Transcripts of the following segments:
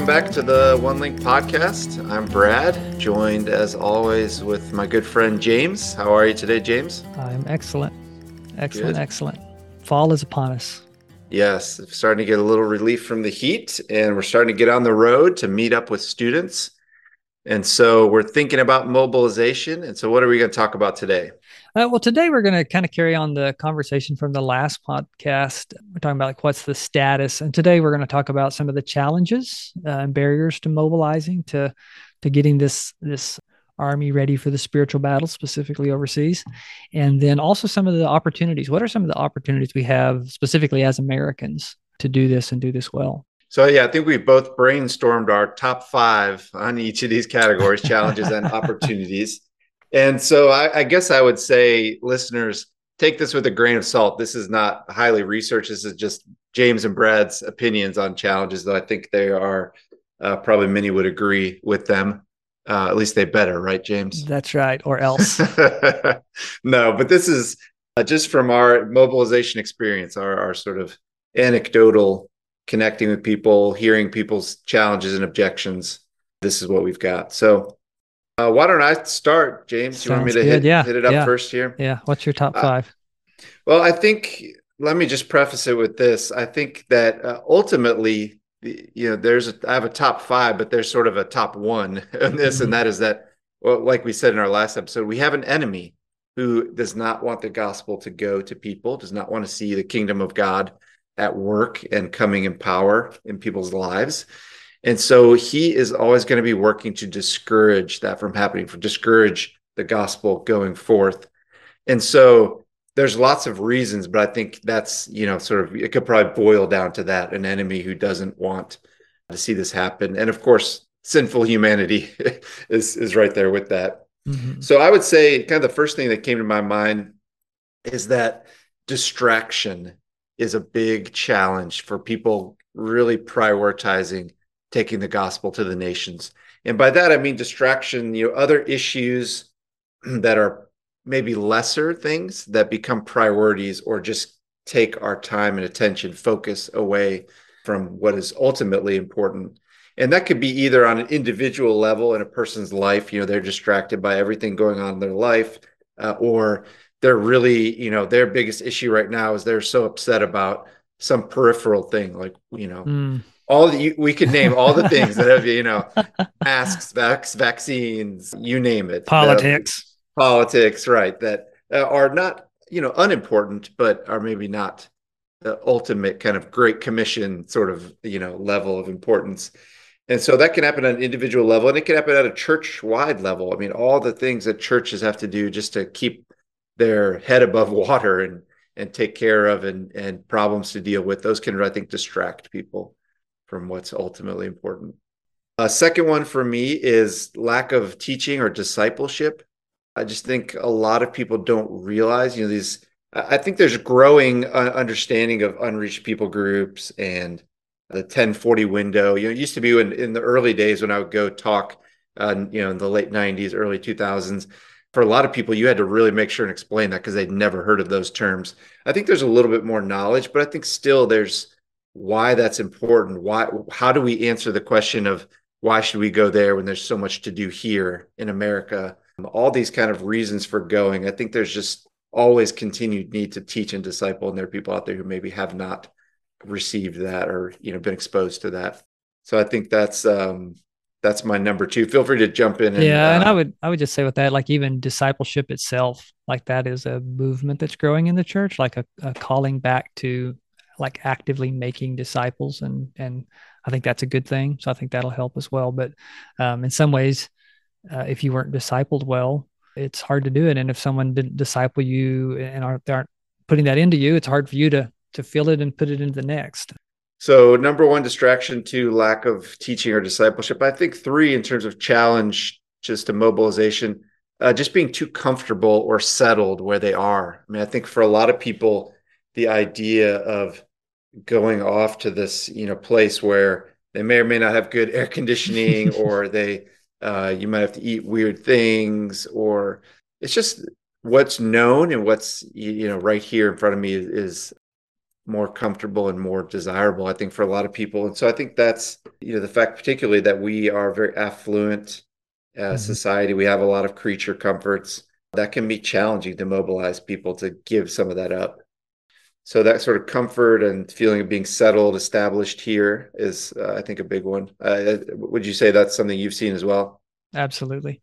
Welcome back to the One Link podcast. I'm Brad, joined as always with my good friend James. How are you today, James? I'm excellent. Excellent, good. excellent. Fall is upon us. Yes, starting to get a little relief from the heat, and we're starting to get on the road to meet up with students. And so we're thinking about mobilization. And so, what are we going to talk about today? Uh, well, today we're going to kind of carry on the conversation from the last podcast. We're talking about like what's the status, and today we're going to talk about some of the challenges uh, and barriers to mobilizing to to getting this this army ready for the spiritual battle, specifically overseas, and then also some of the opportunities. What are some of the opportunities we have specifically as Americans to do this and do this well? So yeah, I think we both brainstormed our top five on each of these categories, challenges and opportunities. And so I, I, guess I would say, listeners, take this with a grain of salt. This is not highly researched. This is just James and Brad's opinions on challenges, though I think they are uh, probably many would agree with them. Uh, at least they better, right, James? That's right, or else. no, but this is uh, just from our mobilization experience, our, our sort of anecdotal connecting with people, hearing people's challenges and objections. This is what we've got. So uh, why don't I start, James? Sounds you want me to hit, yeah. hit it up yeah. first here? Yeah. What's your top uh, five? Uh, well, I think let me just preface it with this. I think that uh, ultimately, you know, there's a, I have a top five, but there's sort of a top one in this, mm-hmm. and that is that, well, like we said in our last episode, we have an enemy who does not want the gospel to go to people, does not want to see the kingdom of God at work and coming in power in people's lives. And so he is always going to be working to discourage that from happening, for discourage the gospel going forth. And so there's lots of reasons, but I think that's, you know, sort of, it could probably boil down to that an enemy who doesn't want to see this happen. And of course, sinful humanity is, is right there with that. Mm-hmm. So I would say, kind of the first thing that came to my mind is that distraction is a big challenge for people really prioritizing taking the gospel to the nations. And by that, I mean distraction, you know, other issues that are maybe lesser things that become priorities or just take our time and attention, focus away from what is ultimately important. And that could be either on an individual level in a person's life, you know, they're distracted by everything going on in their life, uh, or they're really, you know, their biggest issue right now is they're so upset about some peripheral thing, like, you know, mm all the, we could name all the things that have you know masks vax, vaccines you name it. Politics. Politics right that uh, are not you know unimportant but are maybe not the ultimate kind of great commission sort of you know level of importance. And so that can happen on an individual level and it can happen at a church wide level. I mean all the things that churches have to do just to keep their head above water and and take care of and and problems to deal with those can i think distract people from what's ultimately important. A second one for me is lack of teaching or discipleship. I just think a lot of people don't realize, you know, these. I think there's growing uh, understanding of unreached people groups and the 1040 window. You know, it used to be when in the early days when I would go talk, uh, you know, in the late 90s, early 2000s. For a lot of people, you had to really make sure and explain that because they'd never heard of those terms. I think there's a little bit more knowledge, but I think still there's why that's important. Why how do we answer the question of why should we go there when there's so much to do here in America? All these kind of reasons for going. I think there's just always continued need to teach and disciple, and there are people out there who maybe have not received that or you know been exposed to that. So I think that's um that's my number two. Feel free to jump in. And, yeah, and uh, I would I would just say with that, like even discipleship itself, like that is a movement that's growing in the church, like a, a calling back to like actively making disciples and and I think that's a good thing. So I think that'll help as well. But um, in some ways, uh, if you weren't discipled well, it's hard to do it. And if someone didn't disciple you and aren't aren't putting that into you, it's hard for you to to feel it and put it into the next. So number one, distraction. Two, lack of teaching or discipleship. I think three, in terms of challenge, just a mobilization, uh, just being too comfortable or settled where they are. I mean, I think for a lot of people, the idea of going off to this you know place where they may or may not have good air conditioning or they uh, you might have to eat weird things or it's just what's known and what's you know right here in front of me is, is more comfortable and more desirable, I think, for a lot of people. And so I think that's, you know, the fact particularly that we are very affluent uh, mm-hmm. society. We have a lot of creature comforts that can be challenging to mobilize people to give some of that up. So that sort of comfort and feeling of being settled, established here is, uh, I think, a big one. Uh, would you say that's something you've seen as well? Absolutely.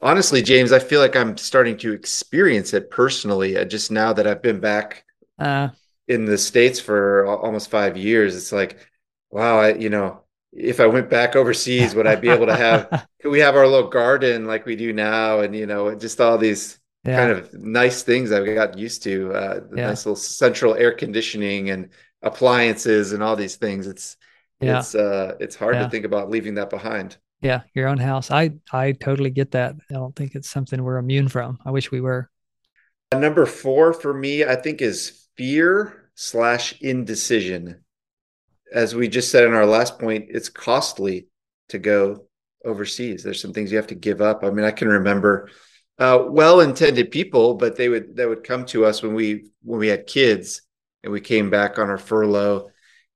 Honestly, James, I feel like I'm starting to experience it personally. Uh, just now that I've been back uh, in the states for almost five years, it's like, wow, I, you know, if I went back overseas, would I be able to have? could we have our little garden like we do now, and you know, just all these yeah. kind of nice things I've got used to. Uh, the yeah. nice little central air conditioning and appliances and all these things. It's yeah. it's uh, it's hard to think about leaving that behind. Yeah, your own house. I I totally get that. I don't think it's something we're immune from. I wish we were. Number four for me, I think, is fear slash indecision. As we just said in our last point, it's costly to go overseas. There's some things you have to give up. I mean, I can remember uh, well-intended people, but they would that would come to us when we when we had kids and we came back on our furlough,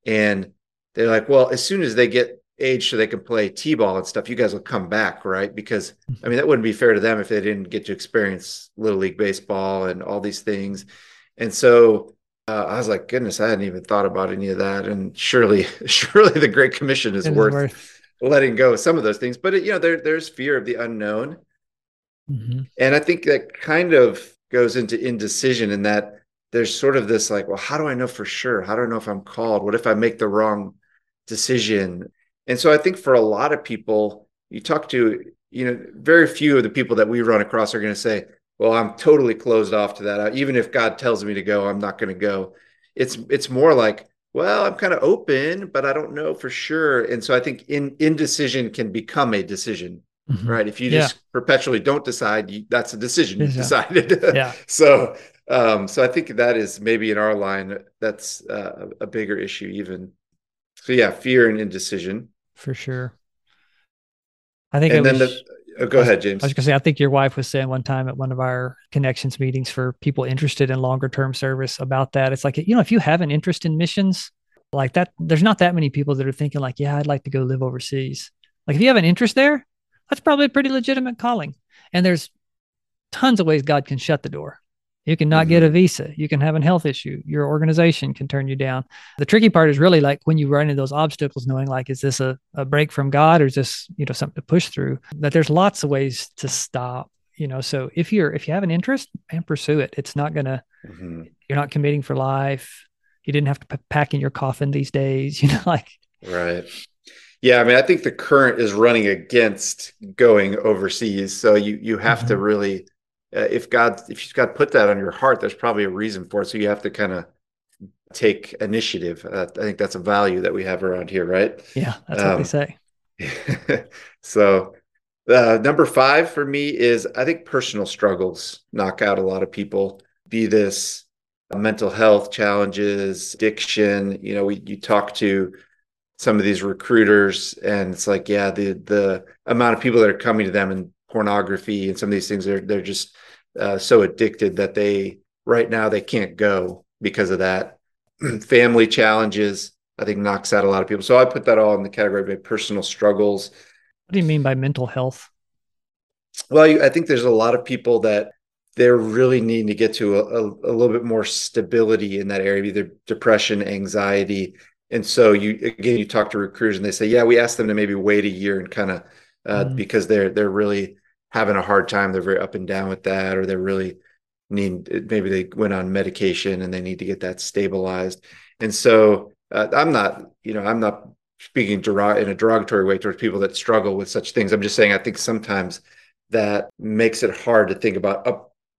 and they're like, "Well, as soon as they get age so they can play t-ball and stuff, you guys will come back, right?" Because I mean, that wouldn't be fair to them if they didn't get to experience little league baseball and all these things. And so uh, I was like, "Goodness, I hadn't even thought about any of that." And surely, surely, the Great Commission is worth, worth, letting go of some of those things. But it, you know, there there's fear of the unknown Mm-hmm. And I think that kind of goes into indecision in that there's sort of this like, well, how do I know for sure? How do I know if I'm called? What if I make the wrong decision? And so I think for a lot of people, you talk to, you know, very few of the people that we run across are going to say, well, I'm totally closed off to that. Even if God tells me to go, I'm not going to go. It's it's more like, well, I'm kind of open, but I don't know for sure. And so I think in indecision can become a decision mm-hmm. right? If you just yeah. perpetually don't decide, you, that's a decision you yeah. decided. yeah. So, um, so I think that is maybe in our line that's uh, a bigger issue even. So yeah, fear and indecision for sure. I think. And then was, the, oh, go ahead, James. I was gonna say, I think your wife was saying one time at one of our connections meetings for people interested in longer term service about that. It's like you know, if you have an interest in missions like that, there's not that many people that are thinking like, yeah, I'd like to go live overseas. Like if you have an interest there, that's probably a pretty legitimate calling. And there's tons of ways God can shut the door. You can not mm-hmm. get a visa. You can have a health issue. Your organization can turn you down. The tricky part is really like when you run into those obstacles, knowing like, is this a, a break from God or is this, you know, something to push through? That there's lots of ways to stop, you know. So if you're if you have an interest, and pursue it. It's not gonna mm-hmm. you're not committing for life. You didn't have to p- pack in your coffin these days, you know, like right. Yeah, I mean, I think the current is running against going overseas. So you you have mm-hmm. to really, uh, if God if God put that on your heart, there's probably a reason for it. So you have to kind of take initiative. Uh, I think that's a value that we have around here, right? Yeah, that's um, what they um, say. so uh, number five for me is I think personal struggles knock out a lot of people. Be this mental health challenges, addiction. You know, we you talk to some of these recruiters and it's like yeah the the amount of people that are coming to them and pornography and some of these things they're they're just uh, so addicted that they right now they can't go because of that. Family challenges i think knocks out a lot of people. So i put that all in the category of personal struggles. What do you mean by mental health? Well i think there's a lot of people that they're really needing to get to a, a, a little bit more stability in that area either depression anxiety and so you again you talk to recruiters and they say yeah we asked them to maybe wait a year and kind of uh, mm because they're they're really having a hard time. They're very up and down with that or they're really need maybe they went on medication and they need to get that stabilized. And so uh, i'm not you know i'm not speaking derog- in a derogatory way towards people that struggle with such things. I'm just saying i think sometimes that makes it hard to think about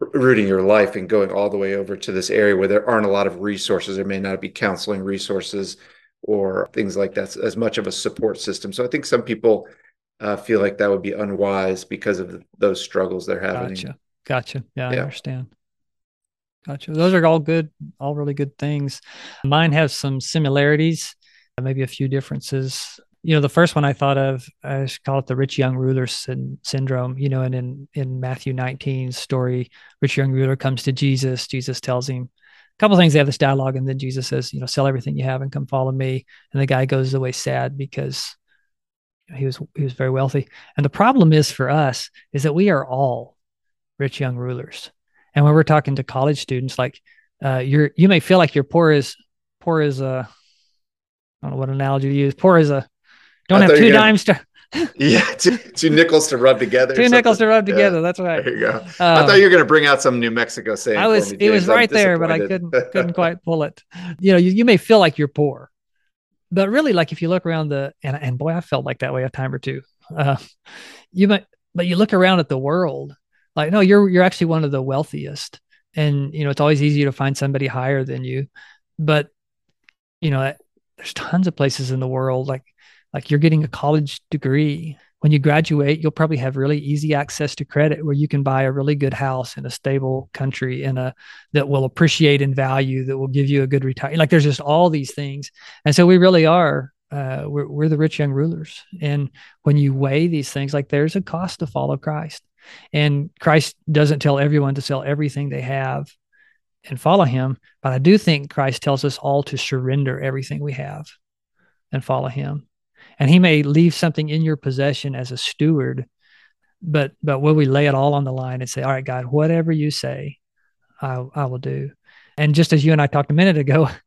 uprooting your life and going all the way over to this area where there aren't a lot of resources. There may not be counseling resources or things like that as much of a support system. So I think some people uh, feel like that would be unwise because of those struggles they're having. Gotcha. Gotcha. Yeah, yeah, I understand. Gotcha. Those are all good, all really good things. Mine have some similarities, maybe a few differences. You know, the first one I thought of, I should call it the rich young ruler syn- syndrome. You know, and in in Matthew 19 story, rich young ruler comes to Jesus. Jesus tells him, couple things they have this dialogue and then jesus says you know sell everything you have and come follow me. And the guy goes away sad because he was he was very wealthy. And the problem is for us is that we are all rich young rulers. And when we're talking to college students like uh, you're you may feel like you're poor as poor as a i don't know what analogy to use poor as a don't have two dimes to yeah, two, two, nickels to rub together. Two nickels to rub together. Yeah. That's right. There you go. Um, I thought you were going to bring out some New Mexico saying. I was. Me, it was right there, but I couldn't couldn't quite pull it. You know, you, you may feel like you're poor, but really, like if you look around the and and boy, I felt like that way a time or two. Uh, you might, but you look around at the world, like no, you're you're actually one of the wealthiest, and you know it's always easy to find somebody higher than you, but you know there's tons of places in the world like like you're getting a college degree. When you graduate you'll probably have really easy access to credit where you can buy a really good house in a stable country in a that will appreciate in value that will give you a good retirement like there's just all these things. And so we really are uh, we're, we're the rich young rulers. And when you weigh these things like there's a cost to follow christ. And christ doesn't tell everyone to sell everything they have and follow him but i do think christ tells us all to surrender everything we have and follow him and he may leave something in your possession as a steward but but will we lay it all on the line and say all right god whatever you say i, I will do. And just as you and i talked a minute ago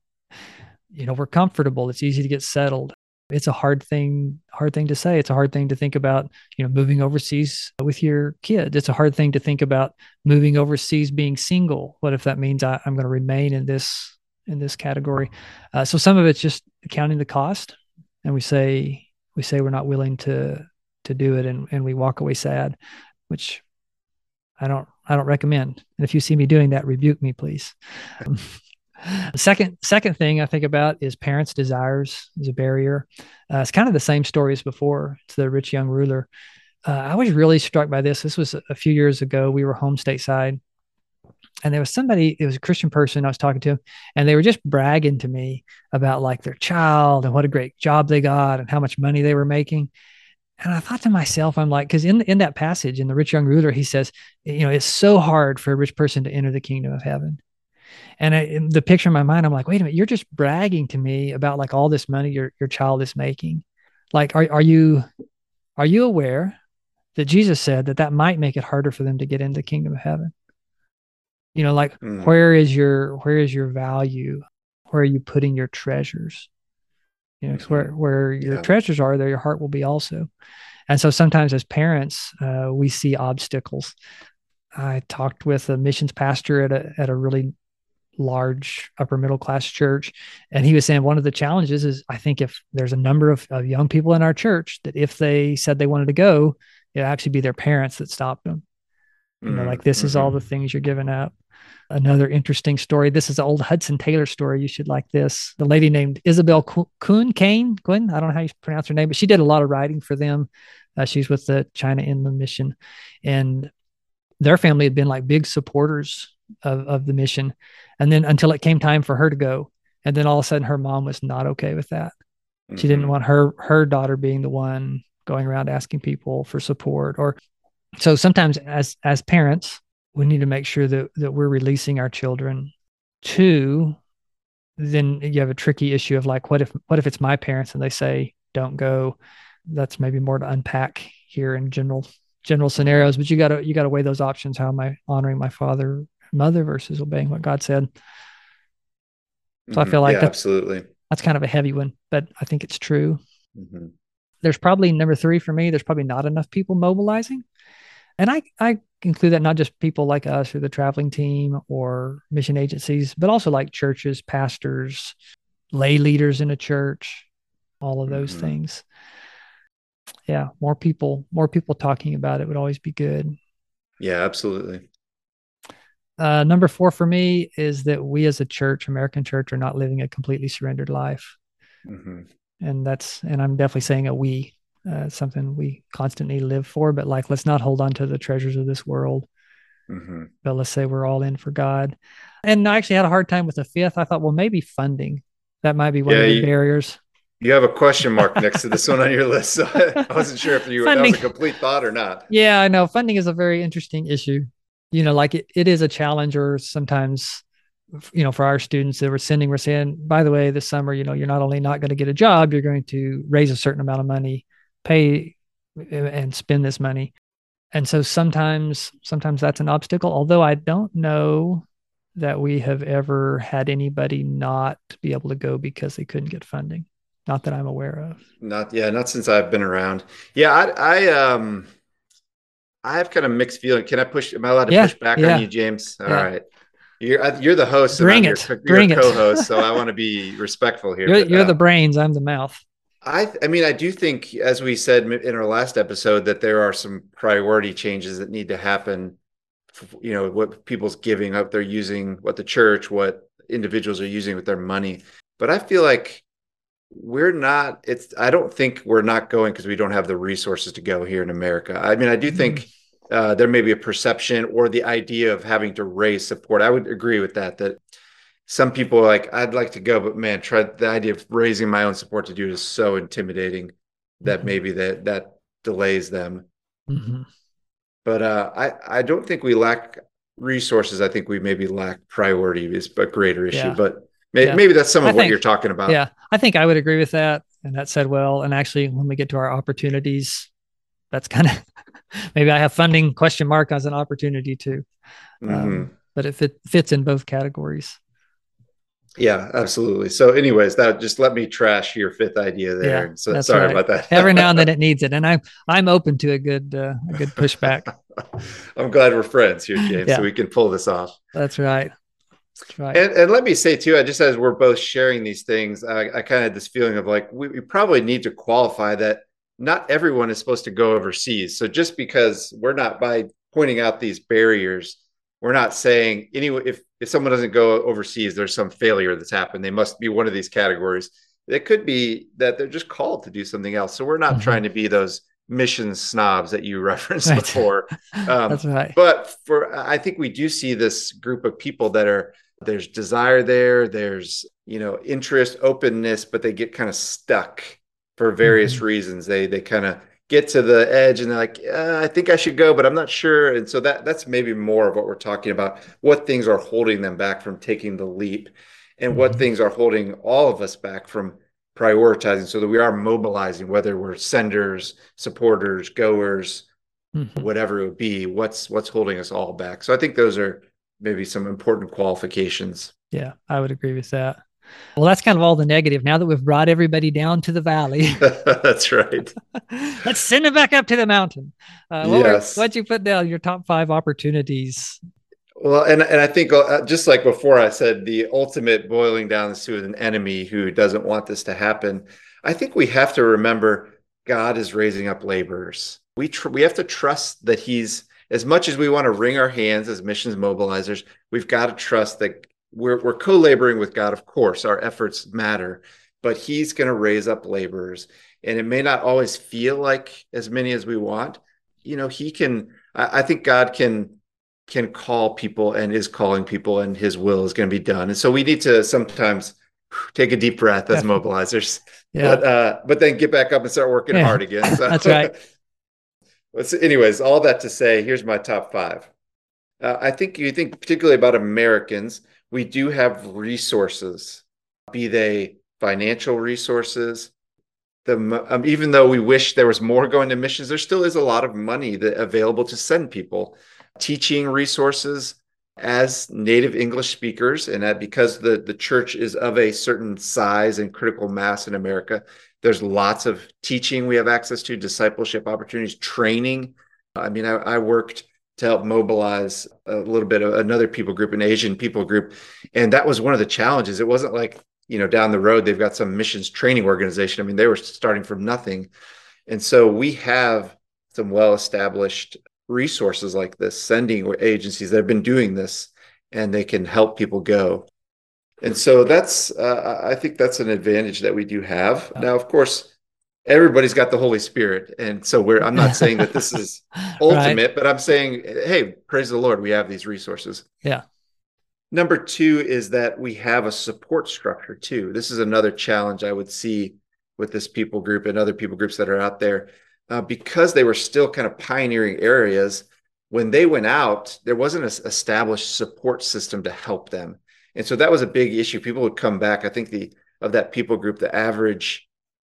you know we're comfortable. It's easy to get settled. It's a hard thing hard thing to say. It's a hard thing to think about you know moving overseas with your kids. It's a hard thing to think about moving overseas being single. What if that means I, am going to remain in this in this category? Uh, so some of it's just counting the cost and we say we say we're not willing to to do it and, and we walk away sad which i don't i don't recommend. And if you see me doing that rebuke me please. Second second thing i think about is parents desires is a barrier. Uh, it's kind of the same story as before. It's the rich young ruler. Uh, i was really struck by this. This was a few years ago. We were home stateside and there was somebody it was a christian person i was talking to and they were just bragging to me about like their child and what a great job they got and how much money they were making. And i thought to myself i'm like because in, in that passage in the rich young ruler he says you know it's so hard for a rich person to enter the kingdom of heaven and I, the picture in my mind i'm like wait a minute you're just bragging to me about like all this money your, your child is making like are, are you are you aware that jesus said that that might make it harder for them to get into the kingdom of heaven you know like mm. where is your where is your value where are you putting your treasures you know mm-hmm. where where your yeah. treasures are there your heart will be also and so sometimes as parents uh, we see obstacles i talked with a missions pastor at a at a really large upper middle class church and he was saying one of the challenges is i think if there's a number of, of young people in our church that if they said they wanted to go it'd actually be their parents that stopped them you know, like this mm-hmm. is all mm-hmm. the things you're giving up. Another interesting story. This is an old Hudson Taylor story. You should like this. The lady named Isabel Kuhn Kane, Quinn. I don't know how you pronounce her name, but she did a lot of writing for them. Uh, she's with the China Inland Mission, and their family had been like big supporters of, of the mission. And then until it came time for her to go, and then all of a sudden her mom was not okay with that. Mm-hmm. She didn't mm-hmm. want her her daughter being the one going around asking people for support or so sometimes as as parents we need to make sure that that we're releasing our children to then you have a tricky issue of like what if what if it's my parents and they say don't go. That's maybe more to unpack here in general general scenarios but you got to you got to weigh those options. How am i honoring my father mother versus obeying what god said? So mm-hmm. i feel like yeah, absolutely. that's kind of a heavy one but i think it's true. Mm-hmm. There's probably number three for me there's probably not enough people mobilizing and I, I include that not just people like us or the traveling team or mission agencies, but also like churches, pastors, lay leaders in a church, all of those mm-hmm. things. Yeah, more people, more people talking about it would always be good. Yeah, absolutely. Uh, number four for me is that we as a church, American church, are not living a completely surrendered life. Mm-hmm. And that's, and I'm definitely saying a we uh, something we constantly live for. But like, let's not hold on to the treasures of this world. Mm-hmm. But let's say we're all in for God. And I actually had a hard time with the fifth. I thought, well, maybe funding. That might be one yeah, of the you, barriers. You have a question mark next to this one on your list. So I wasn't sure if you funding, that was a complete thought or not. Yeah, I know. Funding is a very interesting issue. You know, like it, it is a challenge or sometimes you know, for our students that we're sending, we're saying, by the way, this summer, you know, you're not only not going to get a job, you're going to raise a certain amount of money, pay and spend this money. And so sometimes, sometimes that's an obstacle. Although I don't know that we have ever had anybody not be able to go because they couldn't get funding. Not that I'm aware of. Not yeah, not since I've been around. Yeah, I, I um, I have kind of mixed feeling. Can I push? Am I allowed to yeah, push back yeah. on you, James? All yeah. right. You're you're the host. Bring it. Your, Bring your co-host, so I want to be respectful here. You're, but, you're uh, the brains. I'm the mouth. I I mean I do think, as we said in our last episode, that there are some priority changes that need to happen. You know what people's giving up, they're using what the church, what individuals are using with their money. But I feel like we're not. It's I don't think we're not going because we don't have the resources to go here in America. I mean I do mm-hmm. think uh, there may be a perception or the idea of having to raise support. I would agree with that. That some people are like, I'd like to go, but man, try the idea of raising my own support to do it is so intimidating that mm-hmm. maybe that that delays them. Mm-hmm. But uh, I I don't think we lack resources. I think we maybe lack priority is a greater issue. Yeah. But may, yeah. maybe that's some of I what think, you're talking about. Yeah, I think I would agree with that. And that said well. And actually, when we get to our opportunities, that's kind of maybe I have funding question mark as an opportunity too. Um, mm-hmm. Um, but if it fits in both categories. Yeah, absolutely. So, anyways, that just let me trash your fifth idea there. Yeah, so sorry right. about that. Every now and then it needs it, and I'm I'm open to a good uh, a good pushback. I'm glad we're friends here, James, yeah. so we can pull this off. That's right. That's right. And, and let me say too, I just as we're both sharing these things, I, I kind of had this feeling of like we, we probably need to qualify that not everyone is supposed to go overseas. So just because we're not by pointing out these barriers, we're not saying anyway if if someone doesn't go overseas, there's some failure that's happened. They must be one of these categories. It could be that they're just called to do something else. So we're not mm-hmm. trying to be those mission snobs that you referenced right. before. Um, that's right. But for I think we do see this group of people that are there's desire there, there's you know interest, openness, but they get kind of stuck for various mm-hmm. reasons. They they kind of get to the edge and they're like, uh, I think I should go, but I'm not sure. And so that that's maybe more of what we're talking about. What things are holding them back from taking the leap, and what mm-hmm. things are holding all of us back from prioritizing, so that we are mobilizing, whether we're senders, supporters, goers, mm-hmm. whatever it would be. What's what's holding us all back? So I think those are maybe some important qualifications. Yeah, I would agree with that. Well, that's kind of all the negative. Now that we've brought everybody down to the valley, that's right. Let's send them back up to the mountain. Uh, what yes. what'd you put down? Your top five opportunities. Well, and and I think uh, just like before, I said the ultimate boiling down is to an enemy who doesn't want this to happen. I think we have to remember God is raising up laborers. We tr- we have to trust that He's as much as we want to wring our hands as missions mobilizers. We've got to trust that we're, we're co-laboring with God, of course, our efforts matter, but he's going to raise up laborers. And it may not always feel like as many as we want. You know, he can, I, I think God can can call people and is calling people and his will is going to be done. And so we need to sometimes take a deep breath as mobilizers. Yeah. But uh, but then get back up and start working yeah. hard again. So. That's right. so anyways, all that to say, here's my top five. Uh, I think you think particularly about Americans we do have resources, be they financial resources. The, um, even though we wish there was more going to missions, there still is a lot of money that available to send people. Teaching resources as native English speakers, and that because the, the church is of a certain size and critical mass in America, there's lots of teaching we have access to, discipleship opportunities, training. I mean, I, I worked to help mobilize a little bit of another people group, an Asian people group. And that was one of the challenges. It wasn't like, you know, down the road, they've got some missions training organization. I mean, they were starting from nothing. And so we have some well established resources like this, sending agencies that have been doing this and they can help people go. And so that's, uh, I think that's an advantage that we do have. Now, of course, everybody's got the Holy Spirit. And so we're I'm not saying that this is ultimate, right. but I'm saying, hey, praise the Lord, we have these resources. Yeah. Number two is that we have a support structure too. This is another challenge I would see with this people group and other people groups that are out there. Uh, because they were still kind of pioneering areas, when they went out, there wasn't an established support system to help them. And so that was a big issue. People would come back. I think the of that people group, the average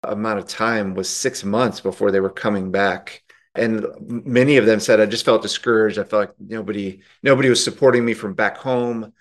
amount of time was six months before they were coming back. And many of them said, I just felt discouraged. I felt like nobody, nobody was supporting me from back home.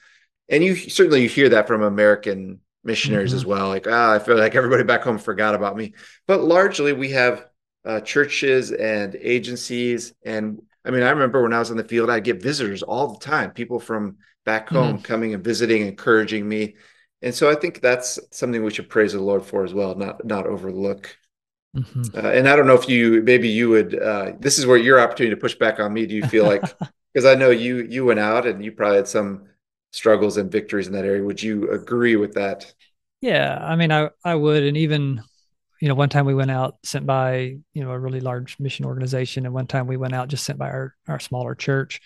And you certainly you hear that from American missionaries mm-hmm. as well. Like, ah, I feel like everybody back home forgot about me. But largely we have uh, churches and agencies. And I mean, I remember when I was in the field, I'd get visitors all the time, people from back home mm-hmm. coming and visiting, encouraging me. And so I think that's something we should praise the Lord for as well, not not overlook. Mm-hmm. Uh, and I don't know if you maybe you would. Uh, this is where your opportunity to push back on me. Do you feel like because I know you you went out and you probably had some struggles and victories in that area. Would you agree with that? Yeah, I mean, I I would, and even you know, one time we went out sent by, you know, a really large mission organization. And one time we went out just sent by our, our smaller church.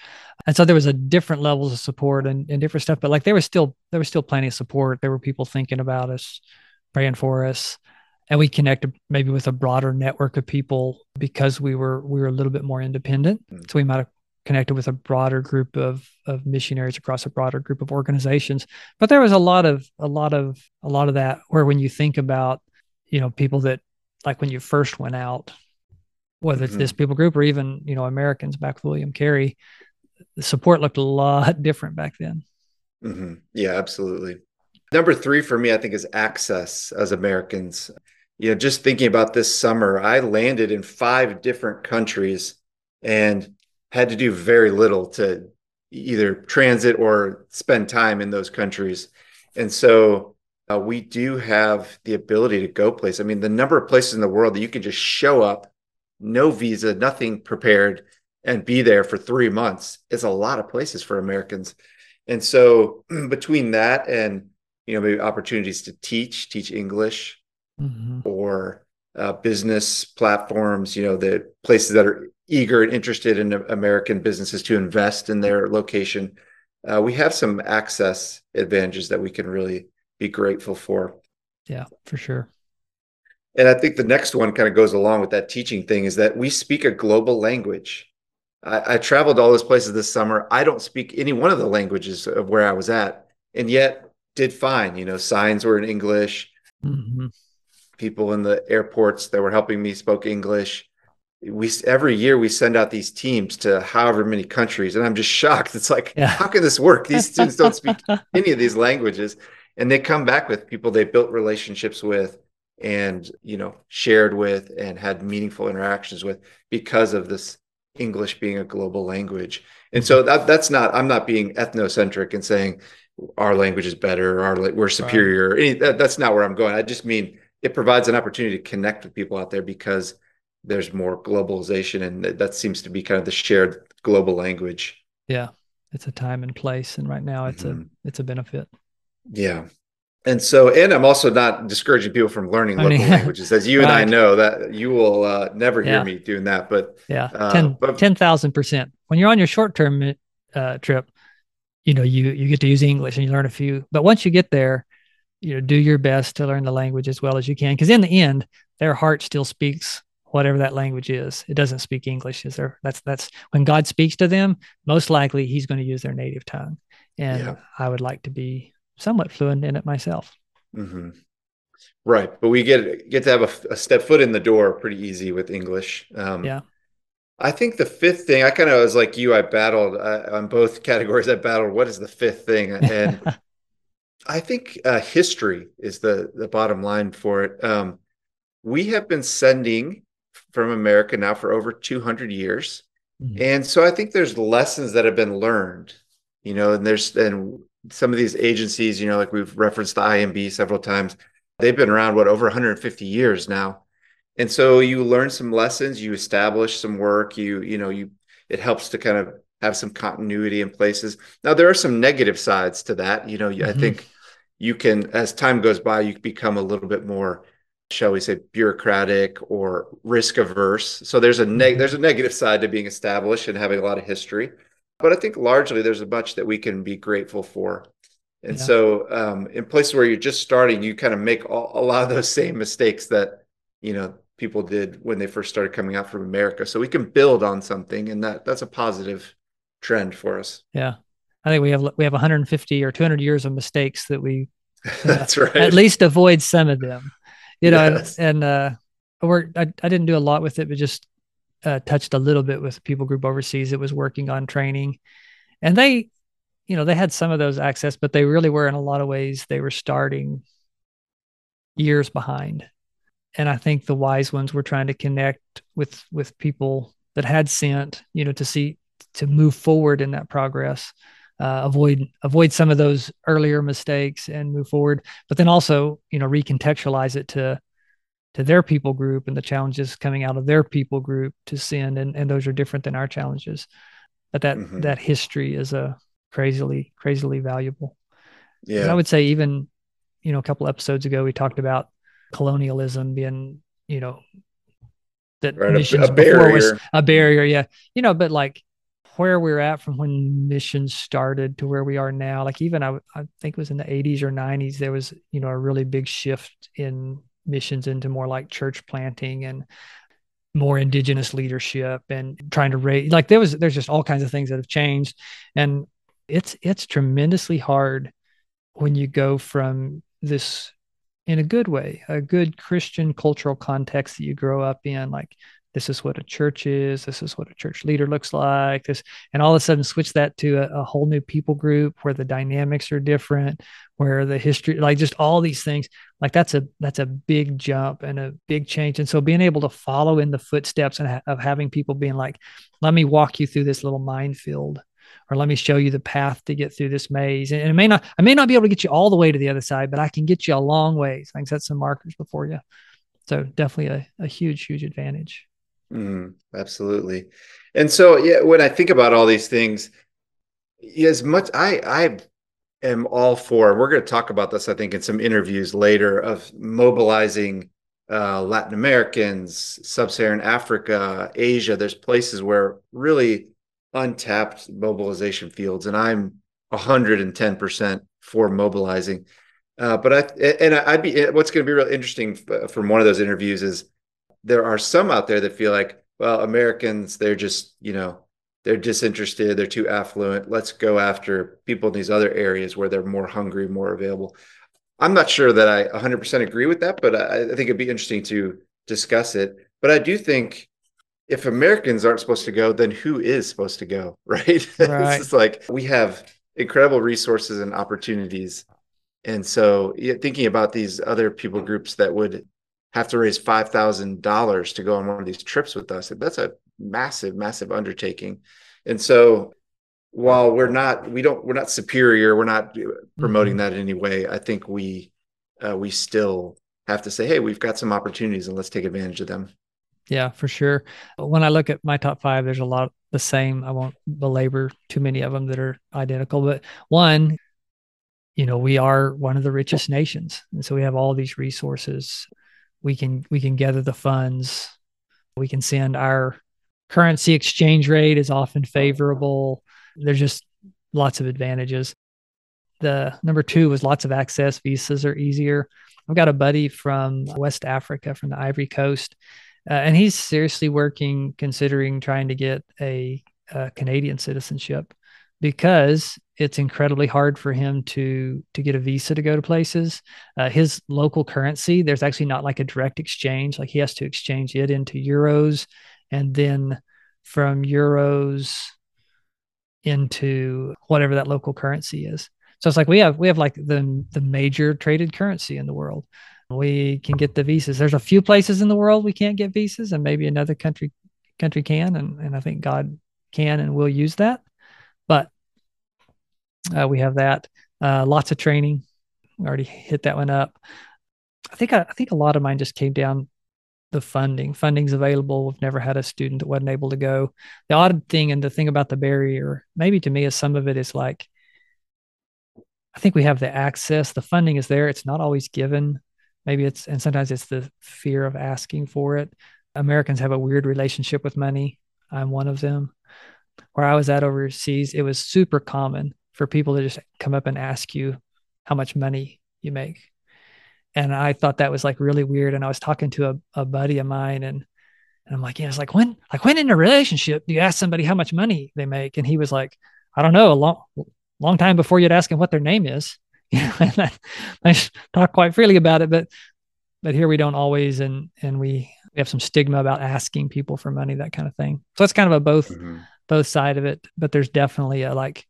And so there was a different levels of support and, and different stuff, but like there was still, there was still plenty of support. There were people thinking about us, praying for us. And we connected maybe with a broader network of people because we were, we were a little bit more independent. Mm-hmm. So we might have connected with a broader group of, of missionaries across a broader group of organizations. But there was a lot of, a lot of, a lot of that where when you think about you know people that like when you first went out whether it's mm-hmm. this people group or even you know americans back with william carey the support looked a lot different back then mm-hmm. yeah absolutely number three for me i think is access as americans you know just thinking about this summer i landed in five different countries and had to do very little to either transit or spend time in those countries and so uh, we do have the ability to go place. I mean, the number of places in the world that you can just show up, no visa, nothing prepared, and be there for three months is a lot of places for Americans. And so, between that and you know maybe opportunities to teach, teach English, mm-hmm. or uh, business platforms, you know, the places that are eager and interested in American businesses to invest in their location. Uh, we have some access advantages that we can really be grateful for. Yeah, for sure. And I think the next one kind of goes along with that teaching thing is that we speak a global language. I, I traveled all those places this summer. I don't speak any one of the languages of where I was at, and yet did fine. You know, signs were in English. Mm-hmm. People in the airports that were helping me spoke English. We every year we send out these teams to however many countries, and I'm just shocked. It's like, yeah. how can this work? These students don't speak any of these languages, and they come back with people they built relationships with and you know shared with and had meaningful interactions with because of this english being a global language and so that, that's not i'm not being ethnocentric and saying our language is better our we're superior right. Any, that, that's not where i'm going i just mean it provides an opportunity to connect with people out there because there's more globalization and that seems to be kind of the shared global language yeah it's a time and place and right now it's mm-hmm. a it's a benefit yeah. And so, and I'm also not discouraging people from learning local I mean, languages, as you right. and I know that you will uh, never hear yeah. me doing that. But yeah, uh, 10,000 percent. When you're on your short term uh, trip, you know, you, you get to use English and you learn a few. But once you get there, you know, do your best to learn the language as well as you can. Because in the end, their heart still speaks whatever that language is. It doesn't speak English. Is there? That's that's when God speaks to them. Most likely, He's going to use their native tongue. And yeah. I would like to be somewhat fluent in it myself. Mm-hmm. Right, but we get get to have a, a, step foot in the door pretty easy with English. Um, yeah, I think the fifth thing I kind of was like you. I battled uh, on both categories. I battled. What is the fifth thing? And I think uh, history is the the bottom line for it. Um, we have been sending from America now for over 200 years. Mm-hmm. And so I think there's lessons that have been learned, you know, and there's and some of these agencies, you know, like we've referenced the IMB several times, they've been around what over 150 years now. And so you learn some lessons, you establish some work, you you know, you it helps to kind of have some continuity in places. Now there are some negative sides to that, you know, mm-hmm. I think you can as time goes by you become a little bit more shall we say bureaucratic or risk averse. So there's a neg- mm-hmm. there's a negative side to being established and having a lot of history. But I think largely there's a bunch that we can be grateful for. And yeah. so, um, in places where you're just starting, you kind of make all, a lot of those same mistakes that you know people did when they first started coming out from America. So we can build on something, and that that's a positive trend for us. Yeah, I think we have we have 150 or 200 years of mistakes that we uh, that's right at least avoid some of them you know yes. and, and uh I worked I, I didn't do a lot with it but just uh, touched a little bit with people group overseas that was working on training. And they you know they had some of those access but they really were in a lot of ways they were starting years behind. And i think the wise ones were trying to connect with with people that had sent you know to see to move forward in that progress uh, avoid avoid some of those earlier mistakes and move forward but then also you know recontextualize it to to their people group and the challenges coming out of their people group to sin and, and those are different than our challenges but that mm-hmm. that history is a crazily crazily valuable yeah and i would say even you know a couple episodes ago we talked about colonialism being you know that right, missions a, a barrier. was a barrier yeah you know but like where we're at from when missions started to where we are now like even I, I think it was in the 80s or 90s there was you know a really big shift in missions into more like church planting and more indigenous leadership and trying to raise like there was there's just all kinds of things that have changed. And it's it's tremendously hard when you go from this in a good way a good christian cultural context that you grow up in like this is what a church is this is what a church leader looks like this and all of a sudden switch that to a, a, whole new people group where the dynamics are different where the history like just all these things like that's a that's a big jump and a big change. And so being able to follow in the footsteps and ha- of having people being like let me walk you through this little minefield or let me show you the path to get through this maze. And it may not i may not be able to get you all the way to the other side but i can get you a long ways. I can set some markers before you. So definitely a, a huge huge advantage. Mm, absolutely. And so, yeah, when I think about all these things, as much I I am all for. We're going to talk about this, I think, in some interviews later of mobilizing uh, Latin Americans, Sub-Saharan Africa, Asia. There's places where really untapped mobilization fields, and I'm 110 percent for mobilizing. Uh, but I and I'd be what's going to be real interesting from one of those interviews is there are some out there that feel like, well, Americans, they're just, you know, they're disinterested, they're too affluent. Let's go after people in these other areas where they're more hungry, more available. I'm not sure that I 100% agree with that, but I, I think it'd be interesting to discuss it. But I do think if Americans aren't supposed to go, then who is supposed to go? Right. right. it's like we have incredible resources and opportunities. And so thinking about these other people groups that would have to raise five thousand dollars to go on one of these trips with us. That's a massive, massive undertaking. And so while we're not we don't we're not superior, we're not promoting mm-hmm. that in any way. I think we uh, we still have to say, hey, we've got some opportunities and let's take advantage of them. Yeah, for sure. When I look at my top five, there's a lot the same. I won't belabor too many of them that are identical, but one, you know, we are one of the richest nations. And so we have all these resources we can we can gather the funds we can send our currency exchange rate is often favorable there's just lots of advantages the number two was lots of access visas are easier i've got a buddy from west africa from the ivory coast uh, and he's seriously working considering trying to get a, a canadian citizenship because it's incredibly hard for him to to get a visa to go to places. Uh, his local currency, there's actually not like a direct exchange. Like he has to exchange it into euros, and then from euros into whatever that local currency is. So it's like we have we have like the the major traded currency in the world. We can get the visas. There's a few places in the world we can't get visas, and maybe another country country can, and and I think God can and will use that. But uh, we have that. Uh, lots of training. We already hit that one up. I think I, I think a lot of mine just came down the funding. Funding's available. We've never had a student that wasn't able to go. The odd thing and the thing about the barrier, maybe to me, is some of it is like I think we have the access. The funding is there. It's not always given. Maybe it's and sometimes it's the fear of asking for it. Americans have a weird relationship with money. I'm one of them. Where I was at overseas, it was super common for people to just come up and ask you how much money you make. And I thought that was like really weird. And I was talking to a, a buddy of mine and, and I'm like, yeah, it's like when, like when in a relationship do you ask somebody how much money they make? And he was like, I don't know, a long, long time before you'd ask him what their name is. I talk quite freely about it, but but here we don't always, and and we we have some stigma about asking people for money, that kind of thing. So it's kind of a both mm-hmm. both side of it. But there's definitely a like,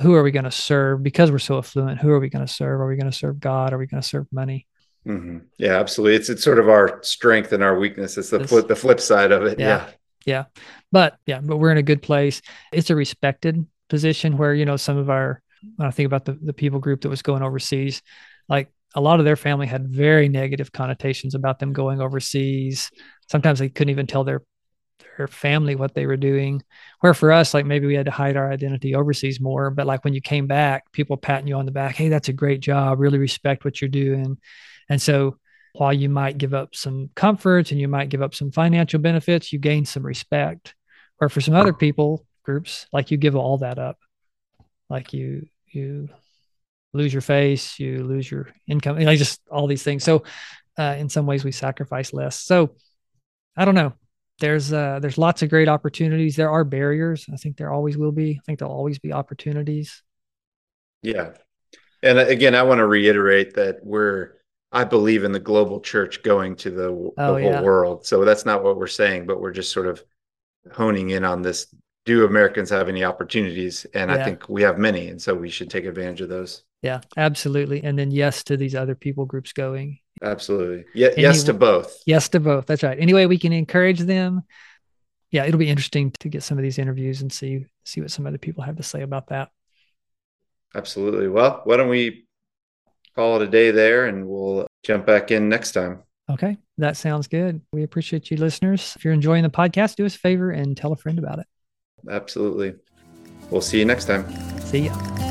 who are we going to serve? Because we're so affluent, who are we going to serve? Are we going to serve God? Are we going to serve money? Mm-hmm. Yeah, absolutely. It's it's sort of our strength and our weakness. It's the flip the flip side of it. Yeah. yeah. Yeah. But yeah, but we're in a good place. It's a respected position where, you know, some of our when I think about the, the people group that was going overseas, like a lot of their family had very negative connotations about them going overseas. Sometimes they couldn't even tell their their family what they were doing. Where for us, like maybe we had to hide our identity overseas more. But like when you came back, people patting you on the back, hey, that's a great job. Really respect what you're doing. And so while you might give up some comforts and you might give up some financial benefits, you gain some respect. Or for some other people groups, like you give all that up. Like you you lose your face, you lose your income, like just all these things. So uh, in some ways we sacrifice less. So I don't know. There's uh, there's lots of great opportunities. There are barriers. I think there always will be. I think there'll always be opportunities. Yeah. And uh, again, I want to reiterate that we're I believe in the global church going to the, the oh, whole yeah. world. So that's not what we're saying, but we're just sort of honing in on this. Do Americans have any opportunities? And yeah. I think we have many. And so we should take advantage of those. Yeah, absolutely. And then yes to these other people groups going. Absolutely. Yeah, yes to both. Yes to both. That's right. Anyway, we can encourage them. Yeah, it'll be interesting to get some of these interviews and see see what some other people have to say about that. Absolutely. Well, why don't we call it a day there and we'll jump back in next time. Okay. That sounds good. We appreciate you listeners. If you're enjoying the podcast, do us a favor and tell a friend about it. Absolutely. We'll see you next time. See ya.